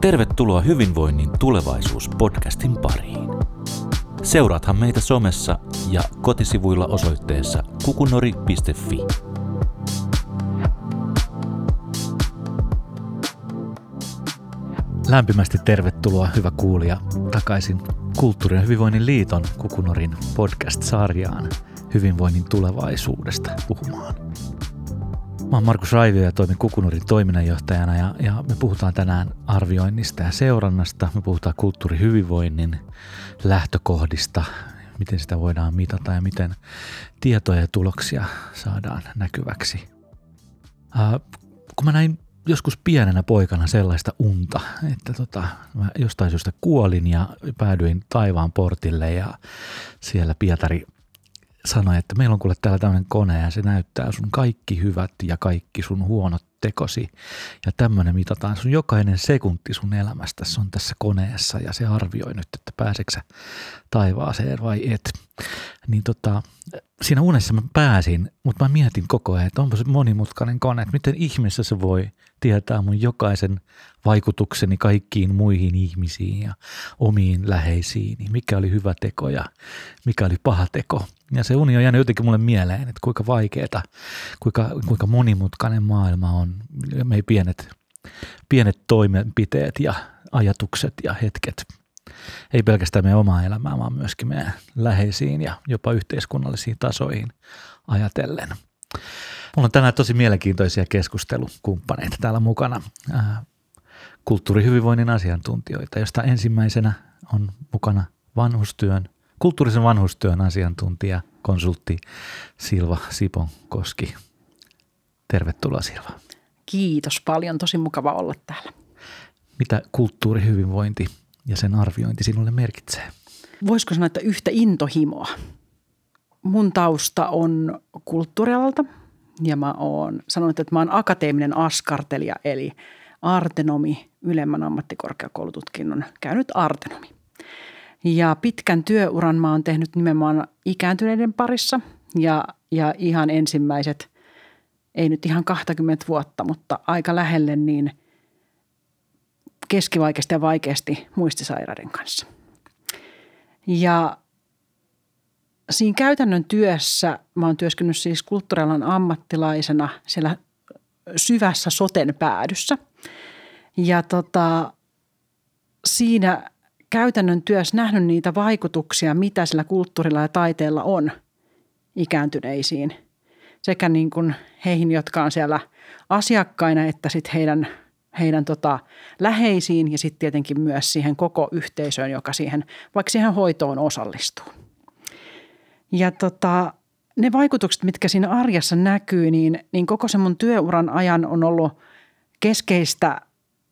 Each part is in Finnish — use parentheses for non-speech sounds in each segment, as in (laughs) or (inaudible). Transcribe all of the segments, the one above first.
Tervetuloa Hyvinvoinnin tulevaisuus-podcastin pariin. Seuraathan meitä somessa ja kotisivuilla osoitteessa kukunori.fi. Lämpimästi tervetuloa, hyvä kuulija, takaisin Kulttuuri- ja hyvinvoinnin liiton Kukunorin podcast-sarjaan hyvinvoinnin tulevaisuudesta puhumaan. Mä oon Markus Raivio ja toimin Kukunurin toiminnanjohtajana ja, ja me puhutaan tänään arvioinnista ja seurannasta. Me puhutaan kulttuurihyvinvoinnin lähtökohdista, miten sitä voidaan mitata ja miten tietoja ja tuloksia saadaan näkyväksi. Ää, kun mä näin joskus pienenä poikana sellaista unta, että tota, mä jostain syystä kuolin ja päädyin taivaan portille ja siellä Pietari sanoi, että meillä on kuule täällä tämmöinen kone ja se näyttää sun kaikki hyvät ja kaikki sun huonot tekosi. Ja tämmöinen mitataan sun jokainen sekunti sun elämästä. Se on tässä koneessa ja se arvioi nyt, että pääseksä taivaaseen vai et. Niin tota, siinä unessa mä pääsin, mutta mä mietin koko ajan, että onpa se monimutkainen kone, että miten ihmeessä se voi tietää mun jokaisen vaikutukseni kaikkiin muihin ihmisiin ja omiin läheisiin, mikä oli hyvä teko ja mikä oli paha teko. Ja se uni on jäänyt jotenkin mulle mieleen, että kuinka vaikeeta, kuinka, kuinka monimutkainen maailma on. Me pienet, pienet toimenpiteet ja ajatukset ja hetket ei pelkästään meidän omaa elämää, vaan myöskin meidän läheisiin ja jopa yhteiskunnallisiin tasoihin ajatellen. Mulla on tänään tosi mielenkiintoisia keskustelukumppaneita täällä mukana. Kulttuurihyvinvoinnin asiantuntijoita, josta ensimmäisenä on mukana vanhustyön, kulttuurisen vanhustyön asiantuntija, konsultti Silva Sipon Koski. Tervetuloa Silva. Kiitos paljon, tosi mukava olla täällä. Mitä kulttuurihyvinvointi ja sen arviointi sinulle merkitsee? Voisiko sanoa, että yhtä intohimoa? Mun tausta on kulttuurialalta ja mä oon sanonut, että mä oon akateeminen askartelija eli artenomi, ylemmän ammattikorkeakoulututkinnon käynyt artenomi. Ja pitkän työuran mä oon tehnyt nimenomaan ikääntyneiden parissa ja, ja ihan ensimmäiset, ei nyt ihan 20 vuotta, mutta aika lähelle niin keskivaikeasti ja vaikeasti muistisairaiden kanssa. Ja siinä käytännön työssä mä oon työskennellyt siis kulttuurialan ammattilaisena siellä syvässä soten päädyssä. Ja tota, siinä käytännön työssä nähnyt niitä vaikutuksia, mitä sillä kulttuurilla ja taiteella on ikääntyneisiin. Sekä niin kuin heihin, jotka on siellä asiakkaina, että sitten heidän, heidän tota läheisiin ja sitten tietenkin myös siihen koko yhteisöön, joka siihen, vaikka siihen hoitoon osallistuu. Ja tota, ne vaikutukset, mitkä siinä arjessa näkyy, niin, niin koko sen mun työuran ajan on ollut keskeistä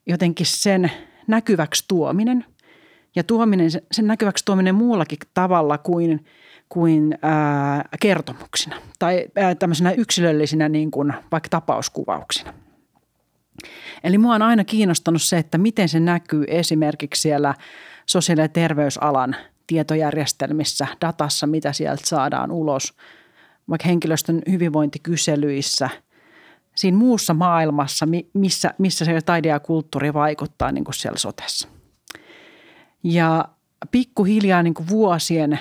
jotenkin sen näkyväksi tuominen. Ja tuominen, sen näkyväksi tuominen muullakin tavalla kuin, kuin ää, kertomuksina tai ää, tämmöisenä yksilöllisinä niin kuin vaikka tapauskuvauksina. Eli mua on aina kiinnostanut se, että miten se näkyy esimerkiksi siellä sosiaali- ja terveysalan tietojärjestelmissä, datassa, mitä sieltä saadaan ulos, vaikka henkilöstön hyvinvointikyselyissä, siinä muussa maailmassa, missä, missä se taide ja kulttuuri vaikuttaa niin kuin siellä sotessa. Ja pikkuhiljaa niin kuin vuosien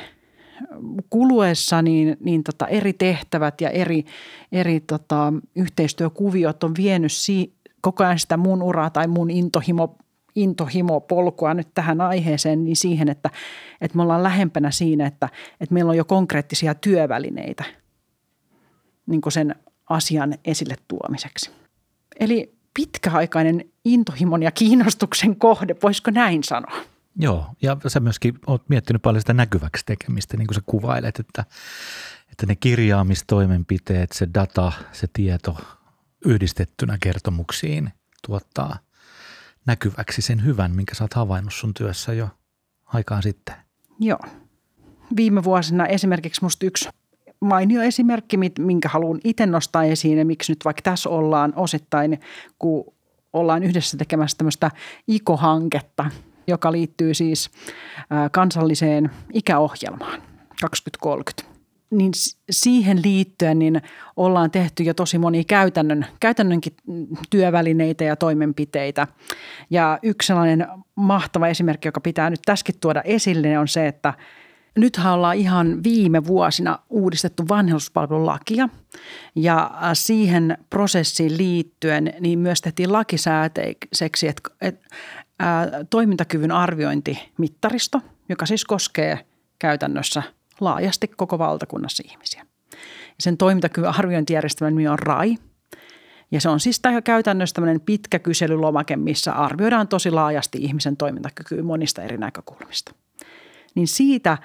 kuluessa niin, niin tota eri tehtävät ja eri, eri tota, yhteistyökuviot on vienyt si, koko ajan sitä mun uraa tai mun intohimo intohimo-polkua nyt tähän aiheeseen, niin siihen, että, että me ollaan lähempänä siinä, että, että meillä on jo konkreettisia työvälineitä niin sen asian esille tuomiseksi. Eli pitkäaikainen intohimon ja kiinnostuksen kohde, voisiko näin sanoa? Joo, ja sä myöskin oot miettinyt paljon sitä näkyväksi tekemistä, niin kuin sä kuvailet, että, että ne kirjaamistoimenpiteet, se data, se tieto yhdistettynä kertomuksiin tuottaa näkyväksi sen hyvän, minkä sä oot havainnut sun työssä jo aikaan sitten? Joo. Viime vuosina esimerkiksi musta yksi mainio esimerkki, minkä haluan itse nostaa esiin ja miksi nyt vaikka tässä ollaan osittain, kun ollaan yhdessä tekemässä tämmöistä IKO-hanketta, joka liittyy siis kansalliseen ikäohjelmaan 2030. niin siihen liittyen niin ollaan tehty jo tosi monia käytännön, käytännönkin työvälineitä ja toimenpiteitä. Ja yksi sellainen mahtava esimerkki, joka pitää nyt tässäkin tuoda esille, on se, että nythän ollaan ihan viime vuosina uudistettu vanhuspalvelulakia ja siihen prosessiin liittyen niin myös tehtiin lakisääteiseksi, että, että toimintakyvyn arviointimittaristo, joka siis koskee käytännössä – laajasti koko valtakunnassa ihmisiä. Ja sen toimintakyvyn arviointijärjestelmän nimi on RAI. Ja se on siis käytännössä tämmöinen pitkä kyselylomake, missä arvioidaan tosi laajasti ihmisen toimintakykyä monista eri näkökulmista. Niin siitä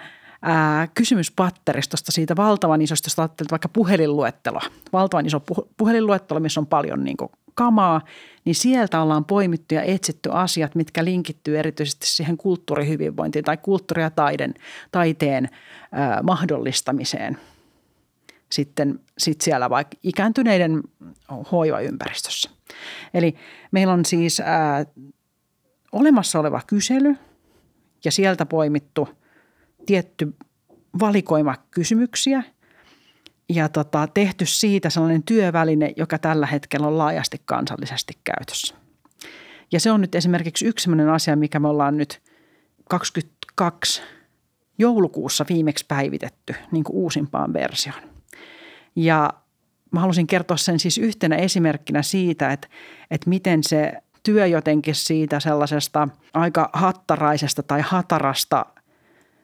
ää, kysymyspatteristosta, siitä valtavan isosta, jos vaikka puhelinluetteloa, valtavan iso puhelinluettelo, missä on paljon niin kamaa, niin sieltä ollaan poimittu ja etsitty asiat, mitkä linkittyy erityisesti siihen kulttuurihyvinvointiin tai kulttuuri- ja taiden, taiteen ää, mahdollistamiseen sitten sit siellä vaikka ikääntyneiden hoivaympäristössä. Eli meillä on siis ää, olemassa oleva kysely ja sieltä poimittu tietty valikoima kysymyksiä – ja tota, tehty siitä sellainen työväline, joka tällä hetkellä on laajasti kansallisesti käytössä. Ja se on nyt esimerkiksi yksi sellainen asia, mikä me ollaan nyt 22 joulukuussa viimeksi päivitetty niin kuin uusimpaan versioon. Ja mä halusin kertoa sen siis yhtenä esimerkkinä siitä, että, että miten se työ jotenkin siitä sellaisesta aika hattaraisesta tai hatarasta –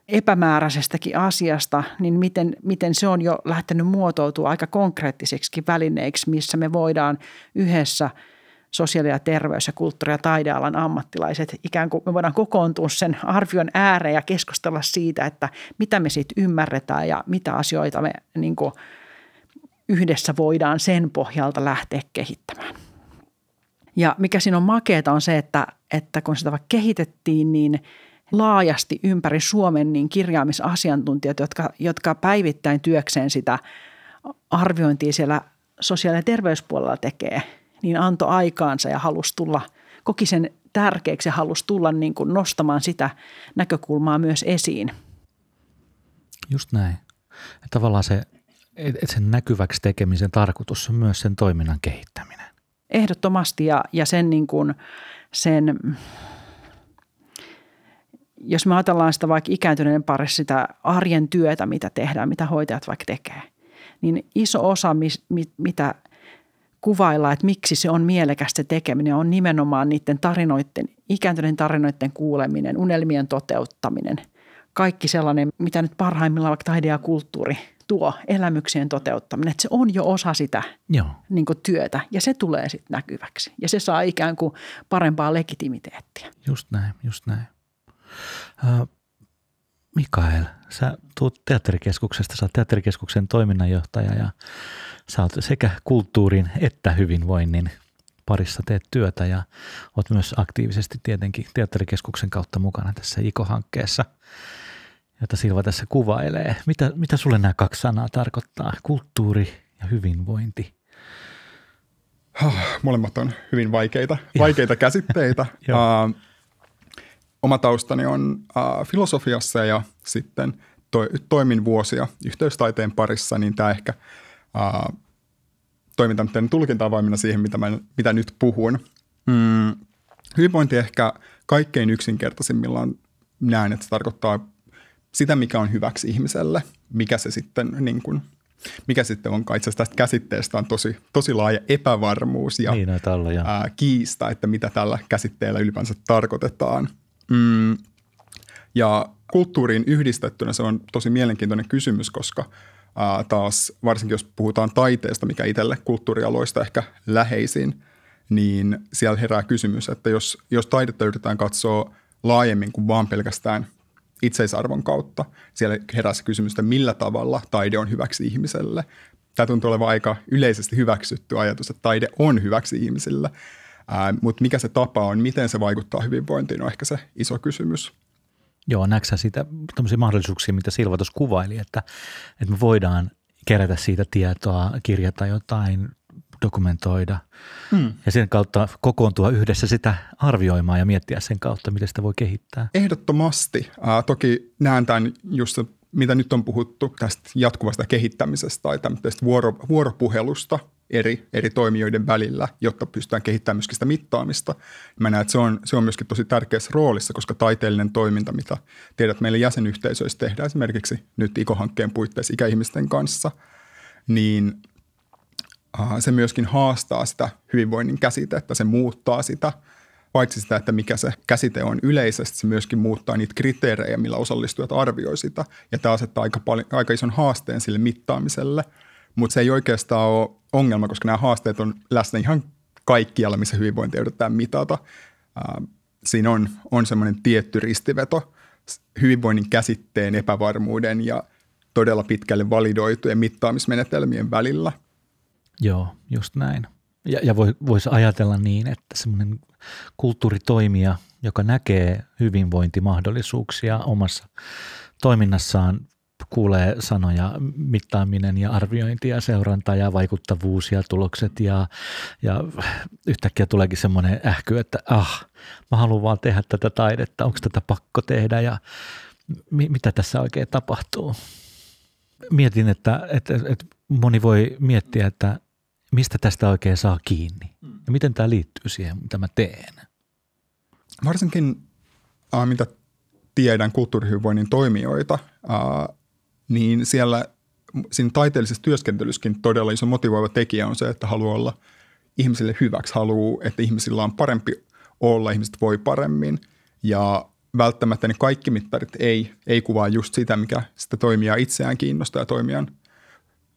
epämääräisestäkin asiasta, niin miten, miten se on jo lähtenyt muotoutua aika konkreettiseksi välineiksi, missä me voidaan yhdessä sosiaali- ja terveys- ja kulttuuri- ja taidealan ammattilaiset ikään kuin me voidaan kokoontua sen arvion ääreen ja keskustella siitä, että mitä me siitä ymmärretään ja mitä asioita me niin kuin yhdessä voidaan sen pohjalta lähteä kehittämään. Ja mikä siinä on makeeta on se, että, että kun sitä kehitettiin, niin – laajasti ympäri Suomen niin kirjaamisasiantuntijat, jotka, jotka päivittäin työkseen sitä arviointia siellä sosiaali- ja terveyspuolella tekee, niin antoi aikaansa ja halusi tulla, koki sen tärkeäksi ja halusi tulla niin kuin nostamaan sitä näkökulmaa myös esiin. Just näin. Ja tavallaan se, sen näkyväksi tekemisen tarkoitus on myös sen toiminnan kehittäminen. Ehdottomasti ja, ja sen, niin kuin, sen jos me ajatellaan sitä vaikka ikääntyneiden parissa sitä arjen työtä, mitä tehdään, mitä hoitajat vaikka tekee, niin iso osa, mitä kuvaillaan, että miksi se on mielekästä tekeminen, on nimenomaan niiden tarinoiden, ikääntyneiden tarinoiden kuuleminen, unelmien toteuttaminen. Kaikki sellainen, mitä nyt parhaimmillaan vaikka taide ja kulttuuri tuo, elämyksien toteuttaminen, että se on jo osa sitä Joo. Niin työtä ja se tulee sitten näkyväksi. Ja se saa ikään kuin parempaa legitimiteettiä. Just näin, just näin. Mikael, sä tuut teatterikeskuksesta, sä oot teatterikeskuksen toiminnanjohtaja ja sä oot sekä kulttuurin että hyvinvoinnin parissa teet työtä ja oot myös aktiivisesti tietenkin teatterikeskuksen kautta mukana tässä IKO-hankkeessa, jota Silva tässä kuvailee. Mitä, mitä sulle nämä kaksi sanaa tarkoittaa, kulttuuri ja hyvinvointi? Molemmat on hyvin vaikeita, vaikeita käsitteitä. (laughs) uh, oma taustani on äh, filosofiassa ja sitten to, toimin vuosia yhteystaiteen parissa, niin tämä ehkä äh, toimin tämmöinen tulkinta siihen, mitä, mä, mitä nyt puhun. Mm, hyvinvointi ehkä kaikkein yksinkertaisimmillaan näen, että se tarkoittaa sitä, mikä on hyväksi ihmiselle, mikä se sitten niin kuin, mikä sitten on itse tästä käsitteestä on tosi, tosi laaja epävarmuus ja niin, olla, ää, kiista, että mitä tällä käsitteellä ylipäänsä tarkoitetaan – Mm, ja kulttuuriin yhdistettynä se on tosi mielenkiintoinen kysymys, koska ää, taas varsinkin jos puhutaan taiteesta, mikä itselle kulttuurialoista ehkä läheisin, niin siellä herää kysymys, että jos, jos taidetta yritetään katsoa laajemmin kuin vaan pelkästään itseisarvon kautta, siellä herää se kysymys, että millä tavalla taide on hyväksi ihmiselle. Tämä tuntuu olevan aika yleisesti hyväksytty ajatus, että taide on hyväksi ihmisille – mutta mikä se tapa on, miten se vaikuttaa hyvinvointiin, on ehkä se iso kysymys. Joo, näetkö sitä tämmöisiä mahdollisuuksia, mitä Silva tuossa kuvaili, että, että me voidaan kerätä siitä tietoa, kirjata jotain, dokumentoida hmm. ja sen kautta kokoontua yhdessä sitä arvioimaan ja miettiä sen kautta, miten sitä voi kehittää. Ehdottomasti. Äh, toki näen tämän just mitä nyt on puhuttu tästä jatkuvasta kehittämisestä tai tämmöistä vuoro, vuoropuhelusta eri, eri toimijoiden välillä, jotta pystytään kehittämään myöskin sitä mittaamista. Mä näen, että se on, se on myöskin tosi tärkeässä roolissa, koska taiteellinen toiminta, mitä tiedät meille jäsenyhteisöissä tehdään esimerkiksi nyt IKO-hankkeen puitteissa ikäihmisten kanssa, niin se myöskin haastaa sitä hyvinvoinnin käsitettä, se muuttaa sitä – paitsi sitä, että mikä se käsite on yleisesti, se myöskin muuttaa niitä kriteerejä, millä osallistujat arvioi sitä. Ja tämä asettaa aika, paljon, aika ison haasteen sille mittaamiselle. Mutta se ei oikeastaan ole ongelma, koska nämä haasteet on läsnä ihan kaikkialla, missä hyvinvointia yritetään mitata. siinä on, on semmoinen tietty ristiveto hyvinvoinnin käsitteen epävarmuuden ja todella pitkälle validoitujen mittaamismenetelmien välillä. Joo, just näin. Ja, ja voi, voisi ajatella niin, että semmoinen kulttuuritoimija, joka näkee hyvinvointimahdollisuuksia omassa toiminnassaan, kuulee sanoja mittaaminen ja arviointi ja seuranta ja vaikuttavuus ja tulokset ja, ja yhtäkkiä tuleekin semmoinen ähky, että ah, mä haluan vaan tehdä tätä taidetta, onko tätä pakko tehdä ja mi- mitä tässä oikein tapahtuu. Mietin, että, että, että moni voi miettiä, että mistä tästä oikein saa kiinni mm. ja miten tämä liittyy siihen, mitä mä teen. Varsinkin äh, mitä tiedän kulttuurihyvinvoinnin toimijoita, äh, niin siellä siinä taiteellisessa työskentelyssäkin todella iso motivoiva tekijä on se, että haluaa olla ihmisille hyväksi, haluaa, että ihmisillä on parempi olla, ihmiset voi paremmin. Ja välttämättä ne kaikki mittarit ei, ei kuvaa just sitä, mikä sitä toimijaa itseään kiinnostaa ja toimijan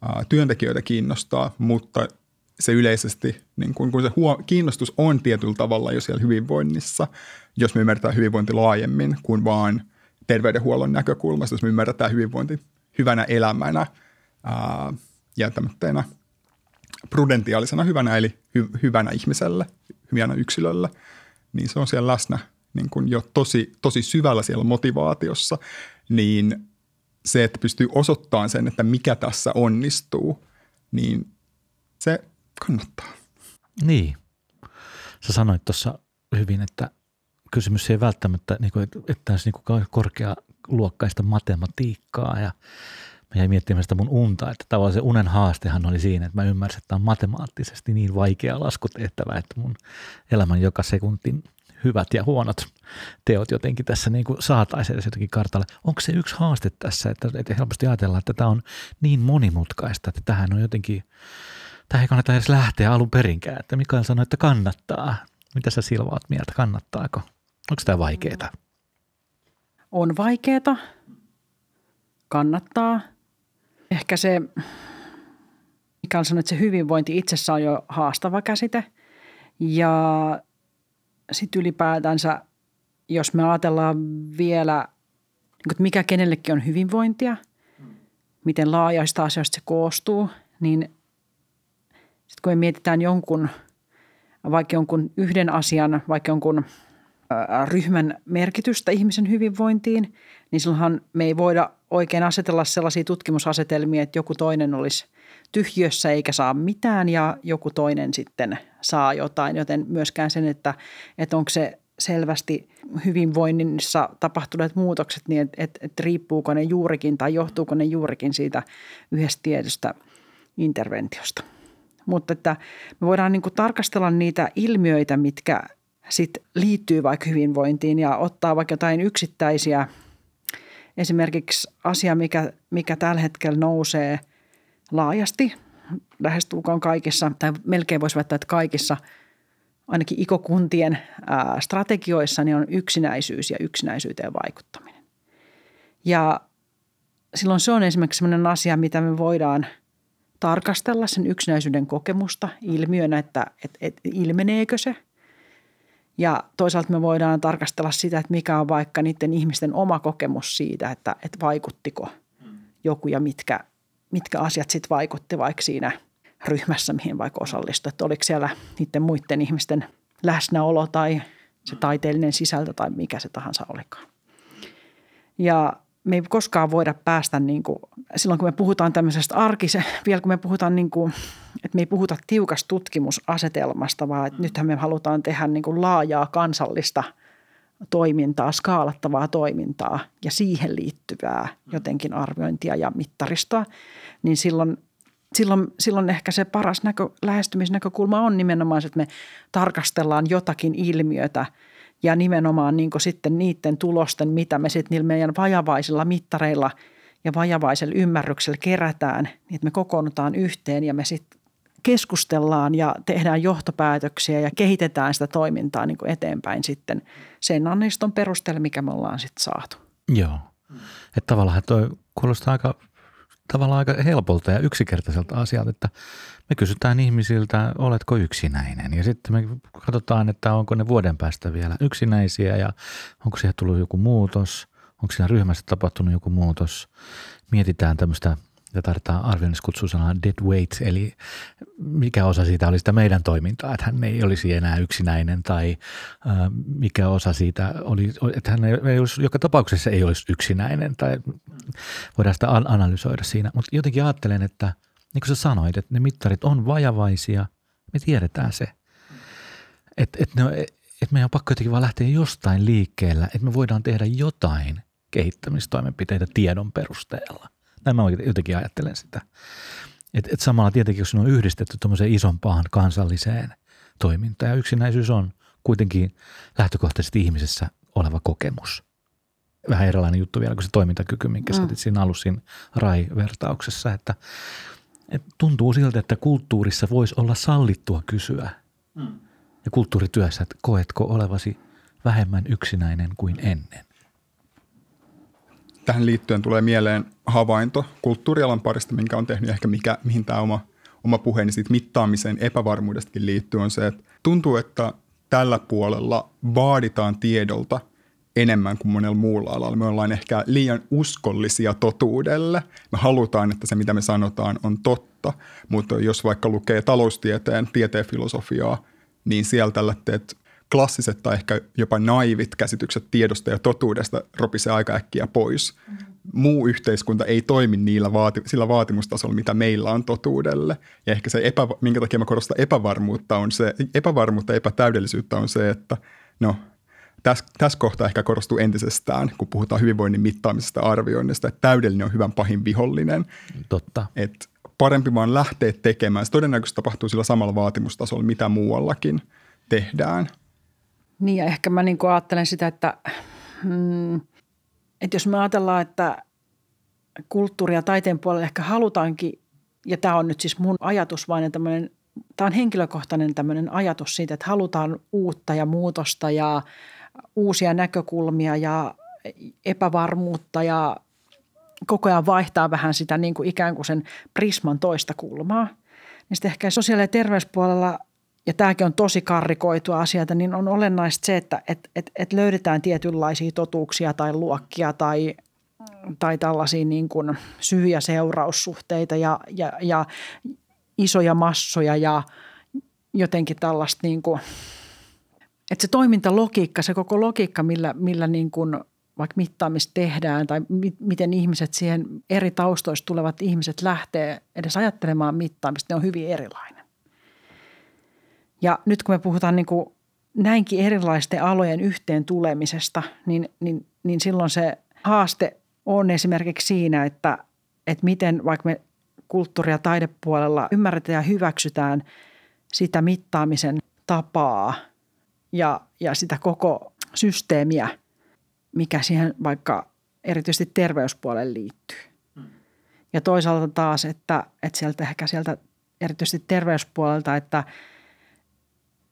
ää, työntekijöitä kiinnostaa, mutta se yleisesti, niin kun, kun se huo, kiinnostus on tietyllä tavalla jo siellä hyvinvoinnissa, jos me ymmärretään hyvinvointi laajemmin kuin vaan terveydenhuollon näkökulmasta, jos me ymmärretään hyvinvointi hyvänä elämänä ää, ja prudentiaalisena hyvänä, eli hy, hyvänä ihmiselle, hyvänä yksilölle, niin se on siellä läsnä niin kuin jo tosi, tosi syvällä siellä motivaatiossa, niin se, että pystyy osoittamaan sen, että mikä tässä onnistuu, niin se kannattaa. Niin. Sä sanoit tuossa hyvin, että kysymys ei välttämättä, niin kuin, että olisi niin korkealuokkaista matematiikkaa ja mä jäin miettimään sitä mun unta, että tavallaan se unen haastehan oli siinä, että mä ymmärsin, että tämä on matemaattisesti niin vaikea laskutehtävä, että mun elämän joka sekuntin hyvät ja huonot teot jotenkin tässä niin kuin saataisiin edes jotenkin kartalle. Onko se yksi haaste tässä, että, että helposti ajatellaan, että tämä on niin monimutkaista, että tähän on jotenkin Tähän ei kannata edes lähteä alun perinkään. Että Mikael sanoi, että kannattaa. Mitä sä Silva oot mieltä, kannattaako? Onko tämä vaikeaa? On vaikeaa. Kannattaa. Ehkä se, Mikael sanoi, että se hyvinvointi itsessä on jo haastava käsite. Ja sitten ylipäätänsä, jos me ajatellaan vielä, niin että mikä kenellekin on hyvinvointia, miten laajaista asioista se koostuu, niin sitten kun me mietitään jonkun, vaikka jonkun yhden asian, vaikka jonkun ryhmän merkitystä ihmisen hyvinvointiin, niin silloinhan me ei voida oikein asetella sellaisia tutkimusasetelmia, että joku toinen olisi tyhjössä eikä saa mitään ja joku toinen sitten saa jotain. Joten myöskään sen, että, että onko se selvästi hyvinvoinnissa tapahtuneet muutokset, niin että, että, että riippuuko ne juurikin tai johtuuko ne juurikin siitä yhdestä tietystä interventiosta. Mutta että me voidaan niin tarkastella niitä ilmiöitä, mitkä sit liittyy vaikka hyvinvointiin ja ottaa vaikka jotain yksittäisiä. Esimerkiksi asia, mikä, mikä tällä hetkellä nousee laajasti, lähestulkoon kaikissa, tai melkein voisi väittää, että kaikissa, ainakin ikokuntien strategioissa, niin on yksinäisyys ja yksinäisyyteen vaikuttaminen. Ja silloin se on esimerkiksi sellainen asia, mitä me voidaan – tarkastella sen yksinäisyyden kokemusta ilmiönä, että, että, että ilmeneekö se. Ja toisaalta me voidaan tarkastella sitä, että mikä on vaikka niiden ihmisten oma kokemus siitä, että, että vaikuttiko joku ja mitkä, mitkä asiat sitten vaikutti vaikka siinä ryhmässä, mihin vaikka osallistui. Että oliko siellä niiden muiden ihmisten läsnäolo tai se taiteellinen sisältö tai mikä se tahansa olikaan. Ja me ei koskaan voida päästä, niin kuin, silloin kun me puhutaan tämmöisestä arkise, vielä kun me puhutaan, niin kuin, että me ei puhuta tiukasta tutkimusasetelmasta, vaan että nythän me halutaan tehdä niin kuin laajaa kansallista toimintaa, skaalattavaa toimintaa ja siihen liittyvää jotenkin arviointia ja mittaristoa, niin silloin, silloin, silloin ehkä se paras näkö, lähestymisnäkökulma on nimenomaan, että me tarkastellaan jotakin ilmiötä ja nimenomaan niin sitten niiden tulosten, mitä me sitten niillä meidän vajavaisilla mittareilla ja vajavaisella ymmärryksellä kerätään, niin että me kokoonnutaan yhteen ja me sitten keskustellaan ja tehdään johtopäätöksiä ja kehitetään sitä toimintaa niin eteenpäin sitten sen anniston perusteella, mikä me ollaan sitten saatu. Joo. Että tavallaan toi kuulostaa aika, tavallaan aika helpolta ja yksinkertaiselta asialta, että me kysytään ihmisiltä, oletko yksinäinen ja sitten me katsotaan, että onko ne vuoden päästä vielä yksinäisiä ja onko siihen tullut joku muutos, onko siinä ryhmässä tapahtunut joku muutos. Mietitään tämmöistä ja tarvitaan arvioinnissa kutsuu sanaa dead weight, eli mikä osa siitä oli sitä meidän toimintaa, että hän ei olisi enää yksinäinen tai mikä osa siitä oli, että hän ei olisi, joka tapauksessa ei olisi yksinäinen tai voidaan sitä analysoida siinä. Mutta jotenkin ajattelen, että niin kuin sä sanoit, että ne mittarit on vajavaisia, me tiedetään se. Että et et, et meidän on pakko jotenkin vaan lähteä jostain liikkeellä, että me voidaan tehdä jotain kehittämistoimenpiteitä tiedon perusteella – näin mä jotenkin ajattelen sitä. Et, et samalla tietenkin, jos ne on yhdistetty tuommoiseen isompaan kansalliseen toimintaan ja yksinäisyys on kuitenkin lähtökohtaisesti ihmisessä oleva kokemus. Vähän erilainen juttu vielä kuin se toimintakyky, minkä mm. sä siinä alussa siinä RAI-vertauksessa, että, et tuntuu siltä, että kulttuurissa voisi olla sallittua kysyä mm. ja kulttuurityössä, että koetko olevasi vähemmän yksinäinen kuin ennen tähän liittyen tulee mieleen havainto kulttuurialan parista, minkä on tehnyt ehkä mikä, mihin tämä oma, oma puheeni siitä mittaamisen epävarmuudestakin liittyy, on se, että tuntuu, että tällä puolella vaaditaan tiedolta enemmän kuin monella muulla alalla. Me ollaan ehkä liian uskollisia totuudelle. Me halutaan, että se mitä me sanotaan on totta, mutta jos vaikka lukee taloustieteen, tieteen filosofiaa, niin sieltä lähteet klassiset tai ehkä jopa naivit käsitykset tiedosta ja totuudesta ropisee aika äkkiä pois. Muu yhteiskunta ei toimi niillä vaati, sillä vaatimustasolla, mitä meillä on totuudelle. Ja ehkä se, epä, minkä takia mä korostan epävarmuutta, on se, epävarmuutta ja epätäydellisyyttä on se, että no, tässä täs kohtaa ehkä korostuu entisestään, kun puhutaan hyvinvoinnin mittaamisesta arvioinnista, että täydellinen on hyvän pahin vihollinen. Totta. Et parempi vaan lähteä tekemään. Se todennäköisesti tapahtuu sillä samalla vaatimustasolla, mitä muuallakin tehdään – niin ja ehkä mä niin kuin ajattelen sitä, että, mm, että jos me ajatellaan, että kulttuuri- ja taiteen puolella ehkä halutaankin, ja tämä on nyt siis mun ajatus vain, tämmöinen, tämä on henkilökohtainen tämmöinen ajatus siitä, että halutaan uutta ja muutosta ja uusia näkökulmia ja epävarmuutta ja koko ajan vaihtaa vähän sitä niin kuin ikään kuin sen prisman toista kulmaa. Niin sitten ehkä sosiaali- ja terveyspuolella – ja tämäkin on tosi karrikoitua asioita, niin on olennaista se, että et, et, et löydetään tietynlaisia totuuksia tai luokkia tai, tai tällaisia niin kuin syy- ja seuraussuhteita ja, ja, ja isoja massoja ja jotenkin tällaista niin kuin, että se toimintalogiikka, se koko logiikka, millä, millä niin kuin vaikka mittaamista tehdään tai mi- miten ihmiset siihen eri taustoista tulevat ihmiset lähtee edes ajattelemaan mittaamista, ne on hyvin erilainen. Ja nyt kun me puhutaan niin kuin näinkin erilaisten alojen yhteen tulemisesta, niin, niin, niin silloin se haaste on esimerkiksi siinä, että, että miten vaikka me kulttuuri- ja taidepuolella ymmärretään ja hyväksytään sitä mittaamisen tapaa ja, ja sitä koko systeemiä, mikä siihen vaikka erityisesti terveyspuolelle liittyy. Ja toisaalta taas, että, että sieltä ehkä sieltä erityisesti terveyspuolelta, että –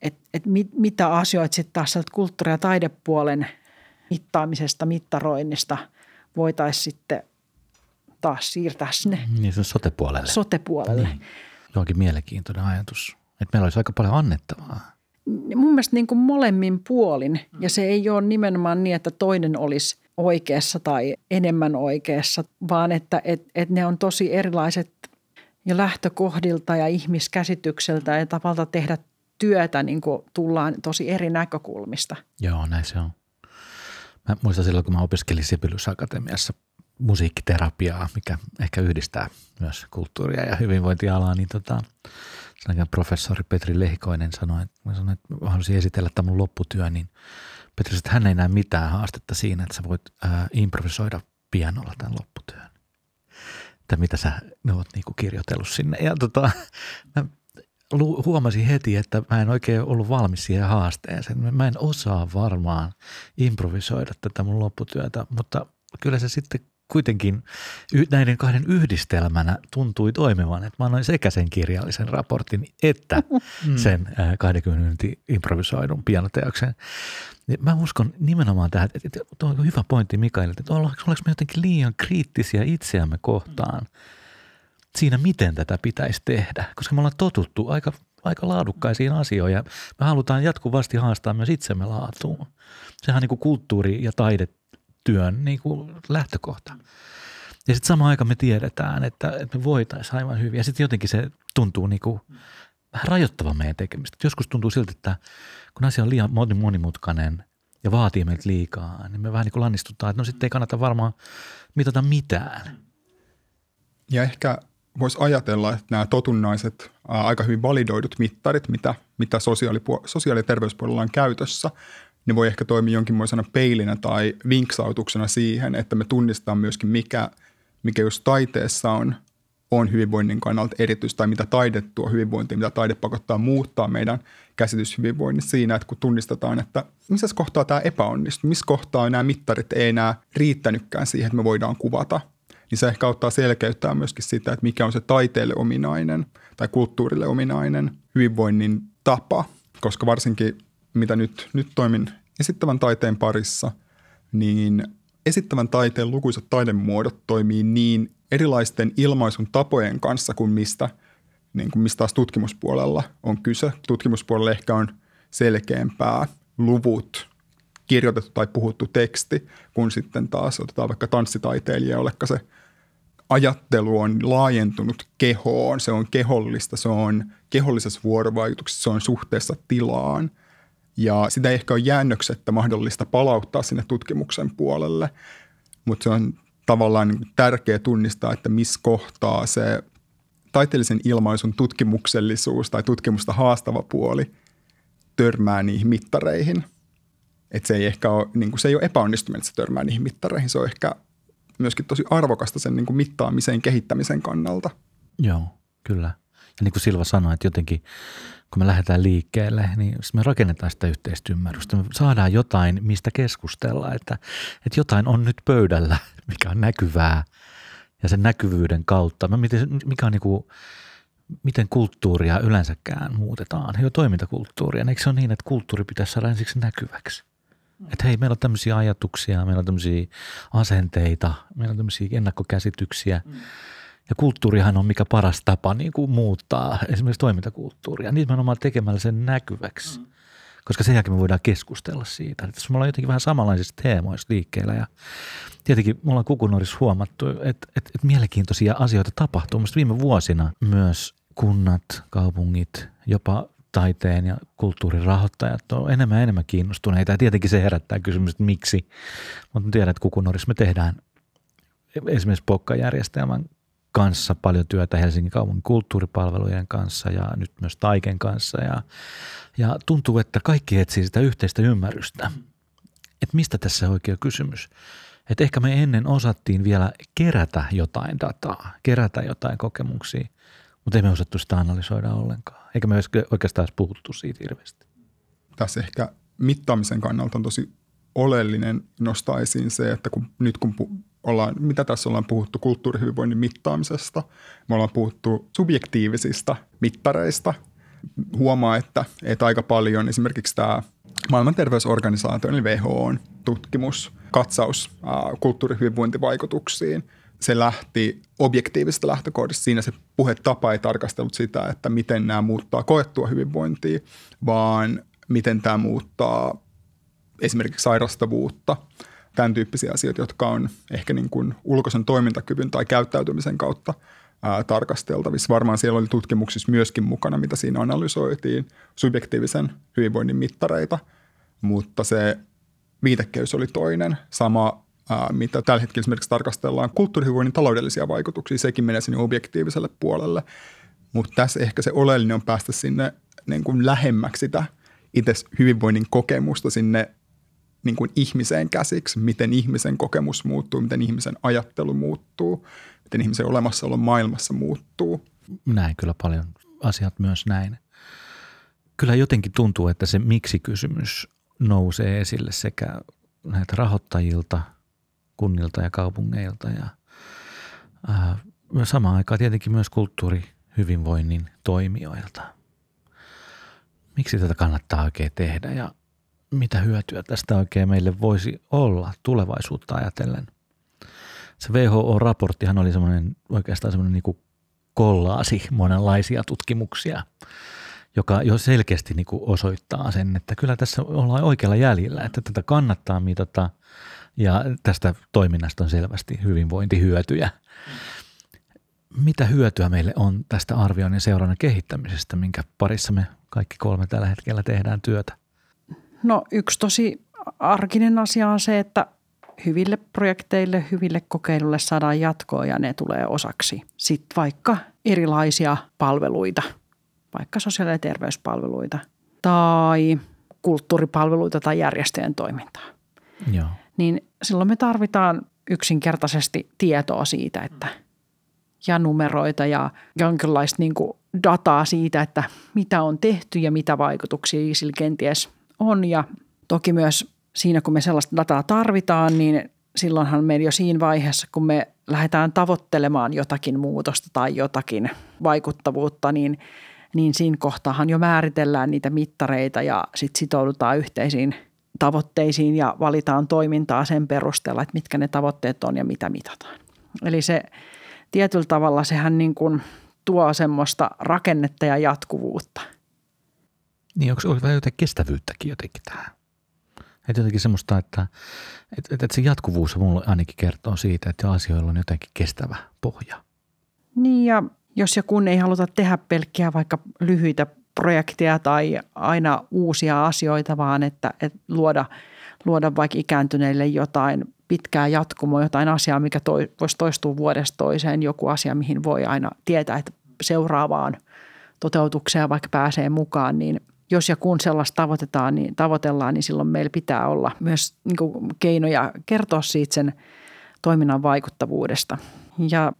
että et mit, mitä asioita sitten taas sieltä kulttuuri- ja taidepuolen mittaamisesta, mittaroinnista voitaisiin sitten taas siirtää sinne. Niin se sotepuolelle. Sotepuolelle. Niin. Joakin mielenkiintoinen ajatus, että meillä olisi aika paljon annettavaa. Mun mielestä niin kuin molemmin puolin, ja se ei ole nimenomaan niin, että toinen olisi oikeassa tai enemmän oikeassa, vaan että et, et ne on tosi erilaiset jo lähtökohdilta ja ihmiskäsitykseltä ja tavalla tehdä työtä niin kuin tullaan tosi eri näkökulmista. Joo, näin se on. Mä muistan silloin, kun mä opiskelin Sibylys Akatemiassa musiikkiterapiaa, mikä ehkä yhdistää myös kulttuuria ja hyvinvointialaa, niin tota, professori Petri Lehikoinen sanoi, että mä sanoin, että mä haluaisin esitellä tämän mun lopputyö, niin Petrus, että hän ei näe mitään haastetta siinä, että sä voit ää, improvisoida pianolla tämän lopputyön. Tai mitä sä ne oot niinku kirjoitellut sinne. Ja tota, (laughs) mä huomasin heti, että mä en oikein ollut valmis siihen haasteeseen. Mä en osaa varmaan improvisoida tätä mun lopputyötä, mutta kyllä se sitten kuitenkin näiden kahden yhdistelmänä tuntui toimivan, että mä annoin sekä sen kirjallisen raportin että mm. sen 20 minuutin improvisoidun pianoteoksen. Mä uskon nimenomaan tähän, että tuo on hyvä pointti Mikael, että ollaanko me jotenkin liian kriittisiä itseämme kohtaan siinä, miten tätä pitäisi tehdä, koska me ollaan totuttu aika, aika laadukkaisiin asioihin ja me halutaan jatkuvasti haastaa myös itsemme laatuun. Sehän on niin kuin kulttuuri- ja taidet työn niin kuin lähtökohta. Ja sitten samaan aikaan me tiedetään, että, että me voitaisiin aivan hyvin. Ja sitten jotenkin se tuntuu niin kuin vähän rajoittavan meidän tekemistä. Joskus tuntuu siltä, että kun asia on liian monimutkainen ja vaatii meiltä liikaa, niin me vähän niin kuin lannistutaan, että no sitten ei kannata varmaan mitata mitään. Ja ehkä voisi ajatella, että nämä totunnaiset, ää, aika hyvin validoidut mittarit, mitä, mitä sosiaalipuol- sosiaali- ja terveyspuolella on käytössä, niin voi ehkä toimia jonkinmoisena peilinä tai vinksautuksena siihen, että me tunnistetaan myöskin mikä, mikä just taiteessa on, on hyvinvoinnin kannalta erityistä tai mitä taide tuo hyvinvointiin, mitä taide pakottaa muuttaa meidän käsitys hyvinvoinnista siinä, että kun tunnistetaan, että missä kohtaa tämä epäonnistuu, missä kohtaa nämä mittarit ei enää riittänytkään siihen, että me voidaan kuvata, niin se ehkä auttaa selkeyttää myöskin sitä, että mikä on se taiteelle ominainen tai kulttuurille ominainen hyvinvoinnin tapa, koska varsinkin mitä nyt, nyt toimin esittävän taiteen parissa, niin esittävän taiteen lukuisat taidemuodot toimii niin erilaisten ilmaisun tapojen kanssa kuin mistä, niin kuin mistä taas tutkimuspuolella on kyse. Tutkimuspuolella ehkä on selkeämpää luvut, kirjoitettu tai puhuttu teksti, kun sitten taas otetaan vaikka tanssitaiteilija, jolle se ajattelu on laajentunut kehoon, se on kehollista, se on kehollisessa vuorovaikutuksessa, se on suhteessa tilaan – ja sitä ei ehkä ole jäännöksettä mahdollista palauttaa sinne tutkimuksen puolelle, mutta se on tavallaan niin tärkeä tunnistaa, että missä kohtaa se taiteellisen ilmaisun tutkimuksellisuus tai tutkimusta haastava puoli törmää niihin mittareihin. Että se ei ehkä ole, niin se ei ole epäonnistuminen, että se törmää niihin mittareihin. Se on ehkä myöskin tosi arvokasta sen niin kuin mittaamisen kehittämisen kannalta. Joo, kyllä. Ja niin kuin Silva sanoi, että jotenkin kun me lähdetään liikkeelle, niin me rakennetaan sitä yhteistä ymmärrystä. Me saadaan jotain, mistä keskustella, että, että jotain on nyt pöydällä, mikä on näkyvää ja sen näkyvyyden kautta. Mikä on niin kuin, miten kulttuuria yleensäkään muutetaan, jo toimintakulttuuria. Eikö se ole niin, että kulttuuri pitäisi saada ensiksi näkyväksi? Että hei, meillä on tämmöisiä ajatuksia, meillä on tämmöisiä asenteita, meillä on tämmöisiä ennakkokäsityksiä. Mm ja kulttuurihan on mikä paras tapa niin kuin muuttaa esimerkiksi toimintakulttuuria, nimenomaan tekemällä sen näkyväksi. Mm. Koska sen jälkeen me voidaan keskustella siitä. Että me ollaan jotenkin vähän samanlaisissa teemoissa liikkeellä ja tietenkin me ollaan Kukunorissa huomattu, että, että, että mielenkiintoisia asioita tapahtuu. Mielestäni viime vuosina myös kunnat, kaupungit, jopa taiteen ja kulttuurin rahoittajat on enemmän ja enemmän kiinnostuneita. Ja tietenkin se herättää kysymys, että miksi. Mutta tiedän, että Kukunorissa me tehdään esimerkiksi pokkajärjestelmän kanssa paljon työtä Helsingin kaupungin kulttuuripalvelujen kanssa ja nyt myös Taiken kanssa. Ja, ja tuntuu, että kaikki etsii sitä yhteistä ymmärrystä, että mistä tässä oikea kysymys. Että ehkä me ennen osattiin vielä kerätä jotain dataa, kerätä jotain kokemuksia, mutta ei me osattu sitä analysoida ollenkaan. Eikä me oikeastaan edes puhuttu siitä hirveästi. Tässä ehkä mittaamisen kannalta on tosi oleellinen nostaa esiin se, että kun, nyt kun ollaan, mitä tässä ollaan puhuttu kulttuurihyvinvoinnin mittaamisesta, me ollaan puhuttu subjektiivisista mittareista. Huomaa, että, että aika paljon esimerkiksi tämä maailman terveysorganisaatio, eli WHOn tutkimus, katsaus ää, kulttuurihyvinvointivaikutuksiin, se lähti objektiivisesta lähtökohdasta. Siinä se puhetapa ei tarkastellut sitä, että miten nämä muuttaa koettua hyvinvointia, vaan miten tämä muuttaa esimerkiksi sairastavuutta – tämän tyyppisiä asioita, jotka on ehkä niin kuin ulkoisen toimintakyvyn tai käyttäytymisen kautta ää, tarkasteltavissa. Varmaan siellä oli tutkimuksissa myöskin mukana, mitä siinä analysoitiin, subjektiivisen hyvinvoinnin mittareita, mutta se viitekeys oli toinen. Sama, mitä tällä hetkellä esimerkiksi tarkastellaan kulttuurihyvinvoinnin taloudellisia vaikutuksia, sekin menee sinne objektiiviselle puolelle. Mutta tässä ehkä se oleellinen on päästä sinne niin kuin lähemmäksi sitä itse hyvinvoinnin kokemusta sinne niin kuin ihmiseen käsiksi, miten ihmisen kokemus muuttuu, miten ihmisen ajattelu muuttuu, miten ihmisen olemassaolo maailmassa muuttuu. Näin kyllä paljon asiat myös näin. Kyllä jotenkin tuntuu, että se miksi-kysymys nousee esille sekä näitä rahoittajilta, kunnilta ja kaupungeilta ja ää, samaan aikaan tietenkin myös kulttuurihyvinvoinnin toimijoilta. Miksi tätä kannattaa oikein tehdä ja mitä hyötyä tästä oikein meille voisi olla tulevaisuutta ajatellen. Se WHO-raporttihan oli semmoinen oikeastaan semmoinen niin kollaasi monenlaisia tutkimuksia, joka jo selkeästi niin kuin osoittaa sen, että kyllä tässä ollaan oikealla jäljellä, että tätä kannattaa mitata ja tästä toiminnasta on selvästi hyvinvointihyötyjä. Mitä hyötyä meille on tästä arvioinnin seurannan kehittämisestä, minkä parissa me kaikki kolme tällä hetkellä tehdään työtä? No yksi tosi arkinen asia on se, että hyville projekteille, hyville kokeiluille saadaan jatkoa ja ne tulee osaksi sitten vaikka erilaisia palveluita, vaikka sosiaali- ja terveyspalveluita tai kulttuuripalveluita tai järjestöjen toimintaa. Joo. Niin silloin me tarvitaan yksinkertaisesti tietoa siitä, että ja numeroita ja jonkinlaista niin kuin dataa siitä, että mitä on tehty ja mitä vaikutuksia sillä kenties on. Ja toki myös siinä, kun me sellaista dataa tarvitaan, niin silloinhan meillä jo siinä vaiheessa, kun me lähdetään tavoittelemaan jotakin muutosta tai jotakin vaikuttavuutta, niin, niin siinä kohtaahan jo määritellään niitä mittareita ja sitten sitoudutaan yhteisiin tavoitteisiin ja valitaan toimintaa sen perusteella, että mitkä ne tavoitteet on ja mitä mitataan. Eli se tietyllä tavalla sehän niin kuin tuo semmoista rakennetta ja jatkuvuutta. Niin onko, onko jotain kestävyyttäkin jotenkin tähän? Että jotenkin semmoista, että, että, että se jatkuvuus mulle ainakin kertoo siitä, että asioilla on jotenkin kestävä pohja. Niin ja jos ja kun ei haluta tehdä pelkkiä vaikka lyhyitä projekteja tai aina uusia asioita, vaan että, että luoda, luoda vaikka ikääntyneille jotain pitkää jatkumoa, jotain asiaa, mikä toi, voisi toistua vuodesta toiseen, joku asia, mihin voi aina tietää, että seuraavaan toteutukseen vaikka pääsee mukaan, niin jos ja kun sellaista tavoitetaan, niin tavoitellaan, niin silloin meillä pitää olla myös niin keinoja kertoa siitä sen toiminnan vaikuttavuudesta. Ja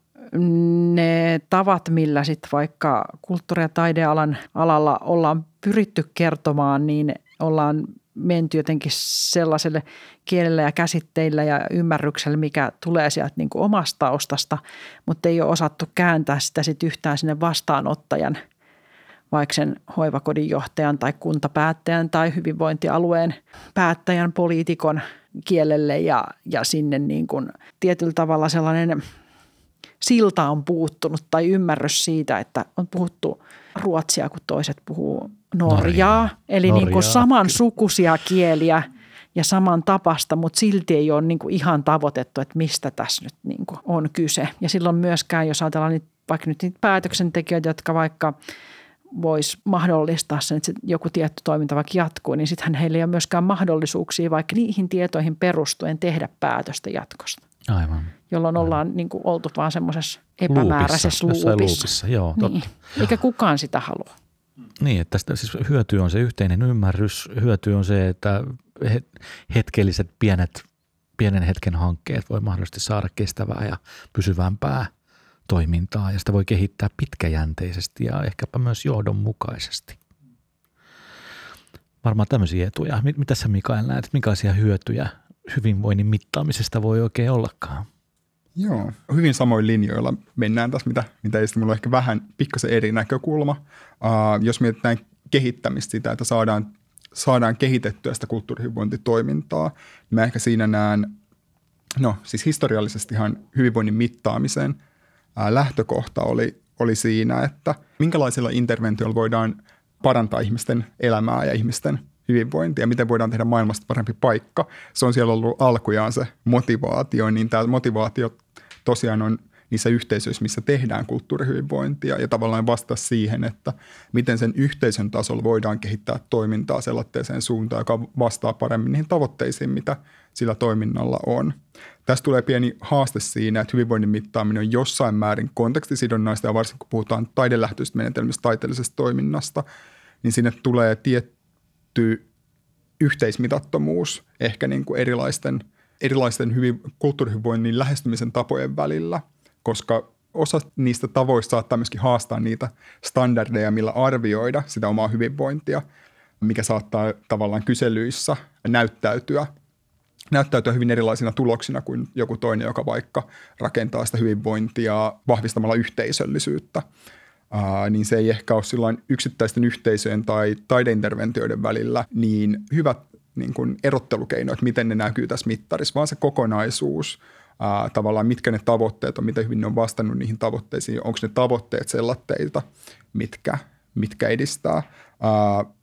ne tavat, millä sitten vaikka kulttuuri- ja taidealan alalla ollaan pyritty kertomaan, niin ollaan menty jotenkin sellaiselle kielellä ja käsitteillä ja ymmärryksellä, mikä tulee sieltä niin kuin omasta taustasta, mutta ei ole osattu kääntää sitä sitten yhtään sinne vastaanottajan – vaikka sen hoivakodin johtajan tai kuntapäättäjän tai hyvinvointialueen päättäjän, poliitikon kielelle ja, ja sinne niin kuin tietyllä tavalla sellainen silta on puuttunut tai ymmärrys siitä, että on puhuttu ruotsia, kun toiset puhuu norjaa. Norjaa. Eli Norjaa. Niin kuin samansukuisia kieliä ja saman tapasta, mutta silti ei ole niin kuin ihan tavoitettu, että mistä tässä nyt niin kuin on kyse. Ja silloin myöskään, jos ajatellaan niitä, vaikka nyt niitä päätöksentekijöitä, jotka vaikka – voisi mahdollistaa sen, että joku tietty toiminta vaikka jatkuu, niin sittenhän heillä ei ole myöskään mahdollisuuksia vaikka niihin tietoihin perustuen tehdä päätöstä jatkosta. Aivan. Jolloin Aivan. ollaan niin kuin oltu vaan semmoisessa epämääräisessä luupissa. luupissa. luupissa joo, niin. totta. Eikä kukaan sitä halua. Niin, että tästä siis hyöty on se yhteinen ymmärrys. Hyöty on se, että hetkelliset pienet, pienen hetken hankkeet voi mahdollisesti saada kestävää ja pysyvämpää – toimintaa ja sitä voi kehittää pitkäjänteisesti ja ehkäpä myös johdonmukaisesti. Varmaan tämmöisiä etuja. Mitä sä Mikael näet, minkälaisia hyötyjä hyvinvoinnin mittaamisesta voi oikein ollakaan? Joo, hyvin samoin linjoilla mennään tässä, mitä, mitä ei mulla on ehkä vähän pikkasen eri näkökulma. Uh, jos mietitään kehittämistä sitä, että saadaan, saadaan kehitettyä sitä kulttuurihyvinvointitoimintaa, niin mä ehkä siinä näen, no siis historiallisestihan hyvinvoinnin mittaamiseen – lähtökohta oli, oli siinä, että minkälaisilla interventioilla voidaan parantaa ihmisten elämää ja ihmisten hyvinvointia, miten voidaan tehdä maailmasta parempi paikka. Se on siellä ollut alkujaan se motivaatio, niin tämä motivaatio tosiaan on niissä yhteisöissä, missä tehdään kulttuurihyvinvointia ja tavallaan vastata siihen, että miten sen yhteisön tasolla voidaan kehittää toimintaa sellaiseen suuntaan, joka vastaa paremmin niihin tavoitteisiin, mitä sillä toiminnalla on. Tässä tulee pieni haaste siinä, että hyvinvoinnin mittaaminen on jossain määrin kontekstisidonnaista ja varsinkin kun puhutaan taidelähtöisistä menetelmistä, taiteellisesta toiminnasta, niin sinne tulee tietty yhteismitattomuus ehkä niin kuin erilaisten, erilaisten hyvin, kulttuurihyvinvoinnin lähestymisen tapojen välillä, koska osa niistä tavoista saattaa myöskin haastaa niitä standardeja, millä arvioida sitä omaa hyvinvointia, mikä saattaa tavallaan kyselyissä näyttäytyä näyttäytyä hyvin erilaisina tuloksina kuin joku toinen, joka vaikka rakentaa sitä hyvinvointia vahvistamalla yhteisöllisyyttä. Ää, niin se ei ehkä ole silloin yksittäisten yhteisöjen tai taideinterventioiden välillä niin hyvät niin kuin erottelukeino, että miten ne näkyy tässä mittarissa, vaan se kokonaisuus, ää, tavallaan mitkä ne tavoitteet on, miten hyvin ne on vastannut niihin tavoitteisiin, onko ne tavoitteet sellatteita, mitkä, mitkä edistää.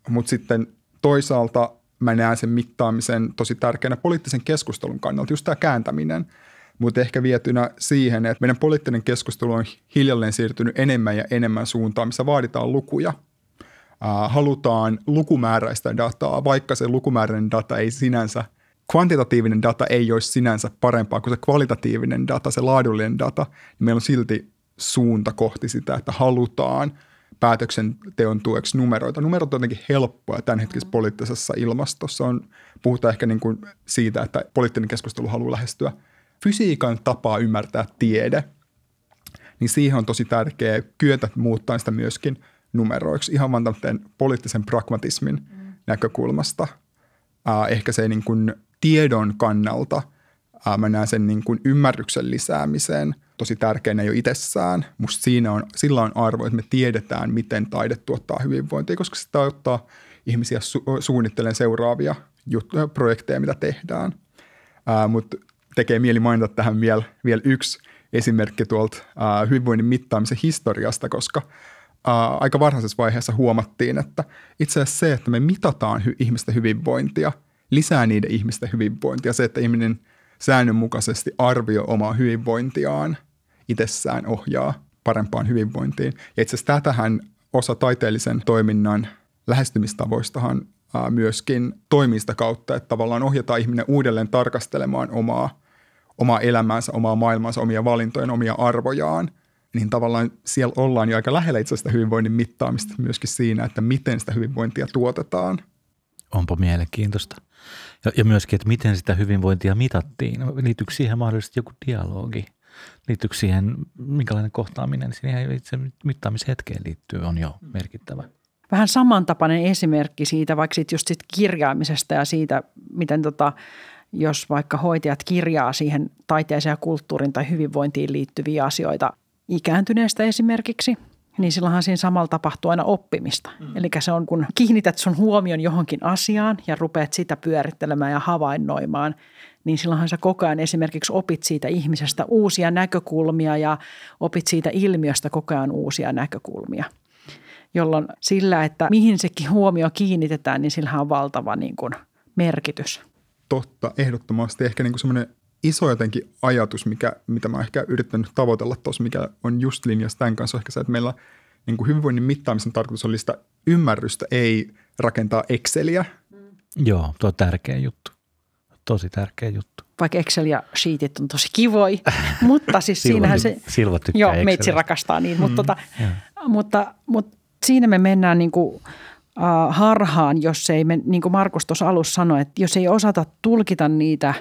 Mutta sitten toisaalta mä näen sen mittaamisen tosi tärkeänä poliittisen keskustelun kannalta, just tämä kääntäminen, mutta ehkä vietynä siihen, että meidän poliittinen keskustelu on hiljalleen siirtynyt enemmän ja enemmän suuntaan, missä vaaditaan lukuja. halutaan lukumääräistä dataa, vaikka se lukumääräinen data ei sinänsä, kvantitatiivinen data ei olisi sinänsä parempaa kuin se kvalitatiivinen data, se laadullinen data, niin meillä on silti suunta kohti sitä, että halutaan – päätöksenteon tueksi numeroita. Numerot on jotenkin helppoa hetkessä poliittisessa ilmastossa. On, puhutaan ehkä niin kuin siitä, että poliittinen keskustelu haluaa lähestyä fysiikan tapaa ymmärtää tiede, niin siihen on tosi tärkeää kyetä muuttaa sitä myöskin numeroiksi ihan vaan poliittisen pragmatismin mm. näkökulmasta. Äh, ehkä se niin kuin tiedon kannalta äh, mä näen sen niin kuin ymmärryksen lisäämiseen – tosi tärkeänä jo itsessään. Musta siinä on, sillä on arvo, että me tiedetään, miten taide tuottaa hyvinvointia, koska se auttaa ihmisiä su- suunnittelemaan seuraavia jut- projekteja, mitä tehdään. Mutta tekee mieli mainita tähän vielä, vielä yksi esimerkki tuolta ää, hyvinvoinnin mittaamisen historiasta, koska ää, aika varhaisessa vaiheessa huomattiin, että itse asiassa se, että me mitataan hy- ihmisten hyvinvointia, lisää niiden ihmisten hyvinvointia. Se, että ihminen säännönmukaisesti arvioi omaa hyvinvointiaan, itsessään ohjaa parempaan hyvinvointiin. Ja itse asiassa tätähän osa taiteellisen toiminnan lähestymistavoistahan myöskin toimii sitä kautta, että tavallaan ohjataan ihminen uudelleen tarkastelemaan omaa, omaa elämäänsä, omaa maailmaansa, omia valintoja, omia arvojaan, niin tavallaan siellä ollaan jo aika lähellä itse asiassa hyvinvoinnin mittaamista myöskin siinä, että miten sitä hyvinvointia tuotetaan. Onpa mielenkiintoista. Ja, ja myöskin, että miten sitä hyvinvointia mitattiin. Liittyykö siihen mahdollisesti joku dialogi? liittyykö siihen, minkälainen kohtaaminen siihen itse mittaamishetkeen liittyy, on jo merkittävä. Vähän samantapainen esimerkki siitä, vaikka sit just sit kirjaamisesta ja siitä, miten tota, jos vaikka hoitajat kirjaa siihen taiteeseen ja kulttuurin tai hyvinvointiin liittyviä asioita ikääntyneestä esimerkiksi, niin silloinhan siinä samalla tapahtuu aina oppimista. Mm. Eli se on, kun kiinnität sun huomion johonkin asiaan ja rupeat sitä pyörittelemään ja havainnoimaan – niin silloinhan sä koko ajan esimerkiksi opit siitä ihmisestä uusia näkökulmia ja opit siitä ilmiöstä koko ajan uusia näkökulmia. Jolloin sillä, että mihin sekin huomio kiinnitetään, niin sillä on valtava niin kuin merkitys. Totta, ehdottomasti. Ehkä niin kuin semmoinen iso jotenkin ajatus, mikä, mitä mä ehkä yrittänyt tavoitella tuossa, mikä on just linjassa tämän kanssa, on ehkä se, että meillä niin kuin hyvinvoinnin mittaamisen tarkoitus oli sitä ymmärrystä, ei rakentaa Exceliä. Joo, tuo on tärkeä juttu tosi tärkeä juttu. Vaikka Excel ja Sheetit on tosi kivoi, (laughs) mutta siis Silva, siinähän se... Silva tykkää Joo, meitsi rakastaa niin, mutta, mm, tota, mutta, mutta siinä me mennään niin kuin, harhaan, jos ei, me, niin kuin Markus tuossa alussa sanoi, että jos ei osata tulkita niitä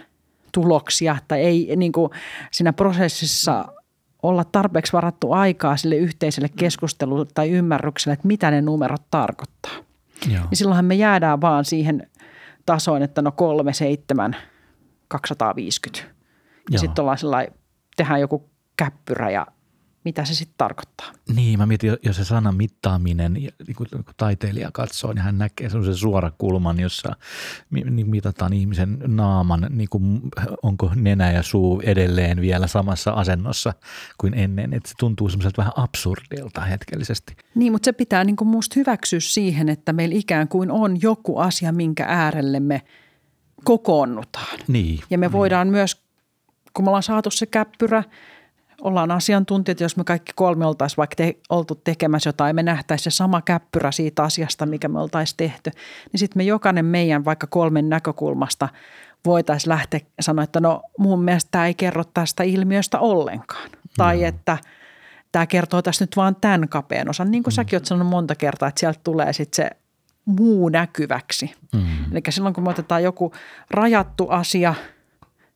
tuloksia tai ei niin kuin siinä prosessissa olla tarpeeksi varattu aikaa sille yhteiselle keskustelulle tai ymmärrykselle, että mitä ne numerot tarkoittaa. Joo. Niin silloinhan me jäädään vaan siihen tasoon, että no kolme, seitsemän, 250. Ja sitten ollaan sellainen, tehdään joku käppyrä ja mitä se sitten tarkoittaa. Niin, mä mietin, jos se sana mittaaminen, niin kun taiteilija katsoo, niin hän näkee sellaisen suora kulman, jossa niin mitataan ihmisen naaman, niin kuin onko nenä ja suu edelleen vielä samassa asennossa kuin ennen. Että se tuntuu semmoiselta vähän absurdilta hetkellisesti. Niin, mutta se pitää niin kuin musta hyväksyä siihen, että meillä ikään kuin on joku asia, minkä äärelle me kokoonnutaan. Niin. Ja me niin. voidaan myös, kun me ollaan saatu se käppyrä – ollaan asiantuntijat, jos me kaikki kolme oltaisiin vaikka te, oltu tekemässä jotain, me nähtäisiin se sama käppyrä siitä asiasta, mikä me oltaisiin tehty, niin sitten me jokainen meidän vaikka kolmen näkökulmasta voitaisiin lähteä sanoa, että no mun mielestä tämä ei kerro tästä ilmiöstä ollenkaan. Tai no. että tämä kertoo tästä nyt vaan tämän kapeen osan, niin kuin mm. säkin olet sanonut monta kertaa, että sieltä tulee sitten se muu näkyväksi. Mm. Eli silloin kun me otetaan joku rajattu asia,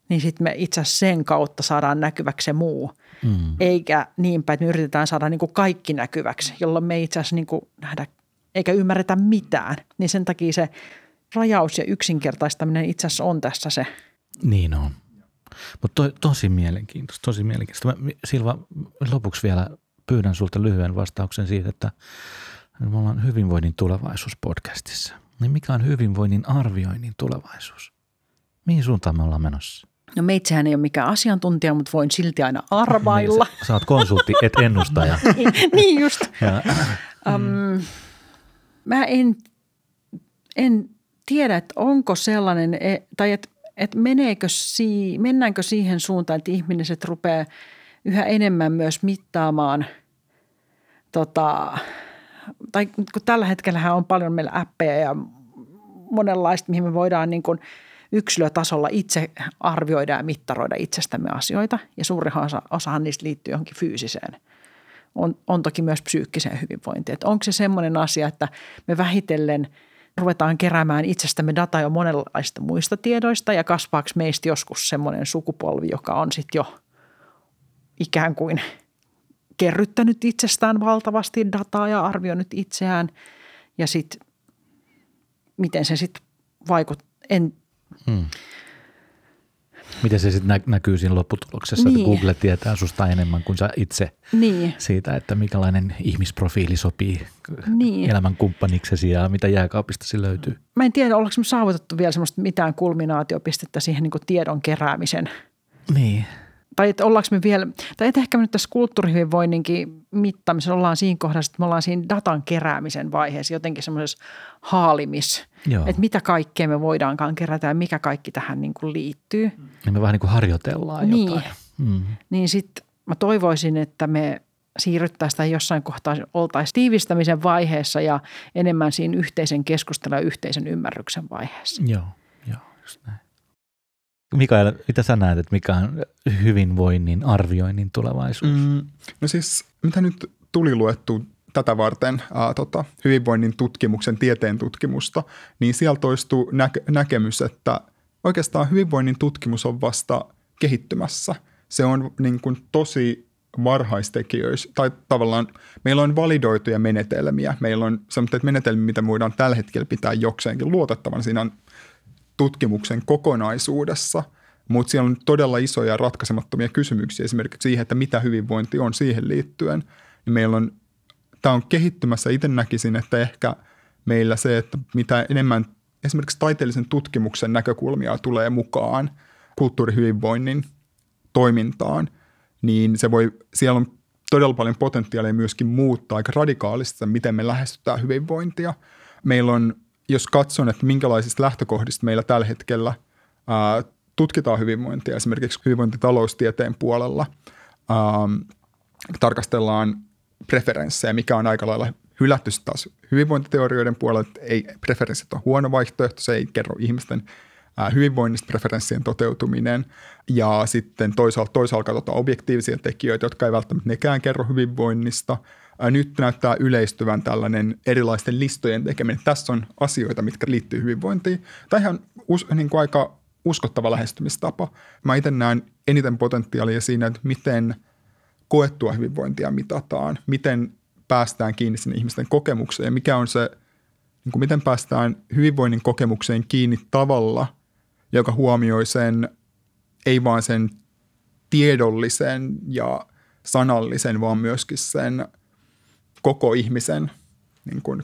niin sitten me itse asiassa sen kautta saadaan näkyväksi se muu. Mm. Eikä niin päin, että me yritetään saada niin kuin kaikki näkyväksi, jolloin me ei itse asiassa niin kuin nähdä eikä ymmärretä mitään. Niin sen takia se rajaus ja yksinkertaistaminen itse asiassa on tässä se. Niin on. Mutta to, tosi mielenkiintoista, tosi mielenkiintoista. Mä, Silva, lopuksi vielä pyydän sulta lyhyen vastauksen siitä, että me ollaan hyvinvoinnin tulevaisuus podcastissa. Niin mikä on hyvinvoinnin arvioinnin tulevaisuus? Mihin suuntaan me ollaan menossa? No meitsehän ei ole mikään asiantuntija, mutta voin silti aina arvailla. Niin, sä, sä oot konsultti, et ennustaja. (laughs) niin just. Ja, Um, mä en, en tiedä, että onko sellainen, e- tai että et meneekö si, mennäänkö siihen suuntaan, että ihmiset rupeaa yhä enemmän myös mittaamaan, tota, tai kun tällä hetkellä on paljon meillä appeja ja monenlaista, mihin me voidaan niin kuin yksilötasolla itse arvioida ja mittaroida itsestämme asioita. Ja suurin osa, osahan niistä liittyy johonkin fyysiseen. On, on toki myös psyykkiseen hyvinvointiin. Että onko se semmoinen asia, että me vähitellen ruvetaan keräämään itsestämme dataa jo monenlaista muista tiedoista ja kasvaako meistä joskus semmoinen sukupolvi, joka on sitten jo ikään kuin kerryttänyt itsestään valtavasti dataa ja arvioinut itseään ja sitten miten se sitten vaikuttaa. En, hmm. Miten se sitten nä- näkyy siinä lopputuloksessa, niin. Niin. että Google tietää susta enemmän kuin sä itse niin, siitä, että mikälainen ihmisprofiili sopii niin. elämän kumppaniksesi ja mitä jääkaapista löytyy. Mä en tiedä, ollaanko me saavutettu vielä semmoista mitään kulminaatiopistettä siihen niin tiedon keräämisen. Niin. Tai että ollaanko me vielä, tai että ehkä me nyt tässä kulttuurihyvinvoinninkin mittaamisessa ollaan siinä kohdassa, että me ollaan siinä datan keräämisen vaiheessa jotenkin semmoisessa haalimis, Joo. että mitä kaikkea me voidaankaan kerätä ja mikä kaikki tähän niin kuin liittyy. Niin me vähän niin kuin harjoitellaan Niin. jotain. Mm. Niin sitten mä toivoisin, että me siirryttäisiin tai jossain kohtaa oltaisiin tiivistämisen vaiheessa ja enemmän siinä yhteisen keskustelun ja yhteisen ymmärryksen vaiheessa. Joo, joo, just näin. Mikael, mitä sä näet, että mikä on hyvinvoinnin arvioinnin tulevaisuus? Mm. No siis, mitä nyt tuli luettu tätä varten ää, tota, hyvinvoinnin tutkimuksen, tieteen tutkimusta, niin siellä toistuu näke- näkemys, että oikeastaan hyvinvoinnin tutkimus on vasta kehittymässä. Se on niin kuin tosi varhaistekijöissä, tai tavallaan meillä on validoituja menetelmiä. Meillä on sellaisia menetelmiä, mitä voidaan tällä hetkellä pitää jokseenkin luotettavan siinä on tutkimuksen kokonaisuudessa, mutta siellä on todella isoja ratkaisemattomia kysymyksiä esimerkiksi siihen, että mitä hyvinvointi on siihen liittyen. Niin meillä on, tämä on kehittymässä, itse näkisin, että ehkä meillä se, että mitä enemmän esimerkiksi taiteellisen tutkimuksen näkökulmia tulee mukaan kulttuurihyvinvoinnin toimintaan, niin se voi, siellä on todella paljon potentiaalia myöskin muuttaa aika radikaalisti, miten me lähestytään hyvinvointia. Meillä on, jos katson, että minkälaisista lähtökohdista meillä tällä hetkellä ää, tutkitaan hyvinvointia, esimerkiksi hyvinvointitaloustieteen puolella, ää, tarkastellaan preferenssejä, mikä on aika lailla hylätty taas hyvinvointiteorioiden puolella, että ei, preferenssit on huono vaihtoehto, se ei kerro ihmisten hyvinvoinnista preferenssien toteutuminen ja sitten toisaalta, toisaalta katsotaan objektiivisia tekijöitä, jotka ei välttämättä nekään kerro hyvinvoinnista. Nyt näyttää yleistyvän tällainen erilaisten listojen tekeminen. Tässä on asioita, mitkä liittyy hyvinvointiin. Tämä ihan us, niin kuin aika uskottava lähestymistapa. Mä itse näen eniten potentiaalia siinä, että miten koettua hyvinvointia mitataan, miten päästään kiinni sinne ihmisten kokemukseen ja mikä on se, niin kuin miten päästään hyvinvoinnin kokemukseen kiinni tavalla, joka huomioi sen, ei vaan sen tiedollisen ja sanallisen, vaan myöskin sen koko ihmisen niin kuin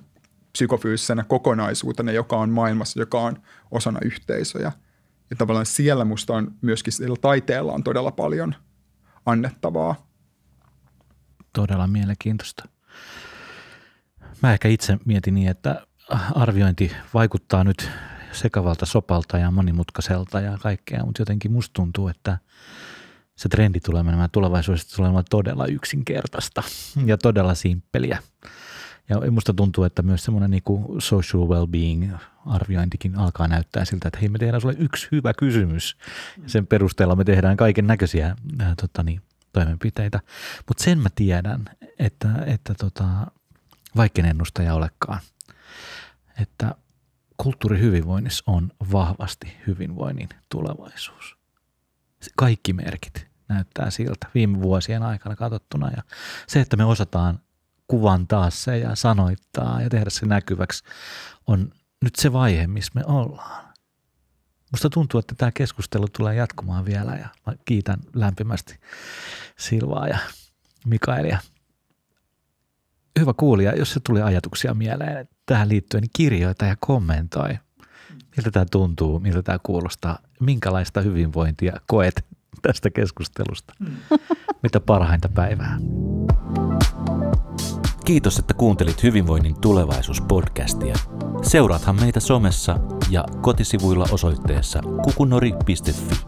psykofyysisenä kokonaisuutena, joka on maailmassa, joka on osana yhteisöjä. Ja tavallaan siellä musta on myöskin sillä taiteella on todella paljon annettavaa. Todella mielenkiintoista. Mä ehkä itse mietin niin, että arviointi vaikuttaa nyt sekavalta sopalta ja monimutkaiselta ja kaikkea, mutta jotenkin musta tuntuu, että se trendi tulee menemään tulevaisuudessa tulee olemaan todella yksinkertaista ja todella simppeliä. Ja musta tuntuu, että myös semmoinen niin social well-being arviointikin alkaa näyttää siltä, että hei me tehdään sulle yksi hyvä kysymys. Ja sen perusteella me tehdään kaiken näköisiä äh, tota niin, toimenpiteitä. Mutta sen mä tiedän, että, että tota, vaikka en ennustaja olekaan, että kulttuurihyvinvoinnissa on vahvasti hyvinvoinnin tulevaisuus. Kaikki merkit näyttää siltä viime vuosien aikana katsottuna ja se, että me osataan kuvantaa se ja sanoittaa ja tehdä se näkyväksi on nyt se vaihe, missä me ollaan. Musta tuntuu, että tämä keskustelu tulee jatkumaan vielä ja mä kiitän lämpimästi Silvaa ja Mikaelia. Hyvä kuulija, jos se tuli ajatuksia mieleen tähän liittyen, niin kirjoita ja kommentoi. Miltä tämä tuntuu, miltä tämä kuulostaa, minkälaista hyvinvointia koet tästä keskustelusta. (laughs) Mitä parhainta päivää. Kiitos, että kuuntelit Hyvinvoinnin tulevaisuus-podcastia. Seuraathan meitä somessa ja kotisivuilla osoitteessa kukunori.fi.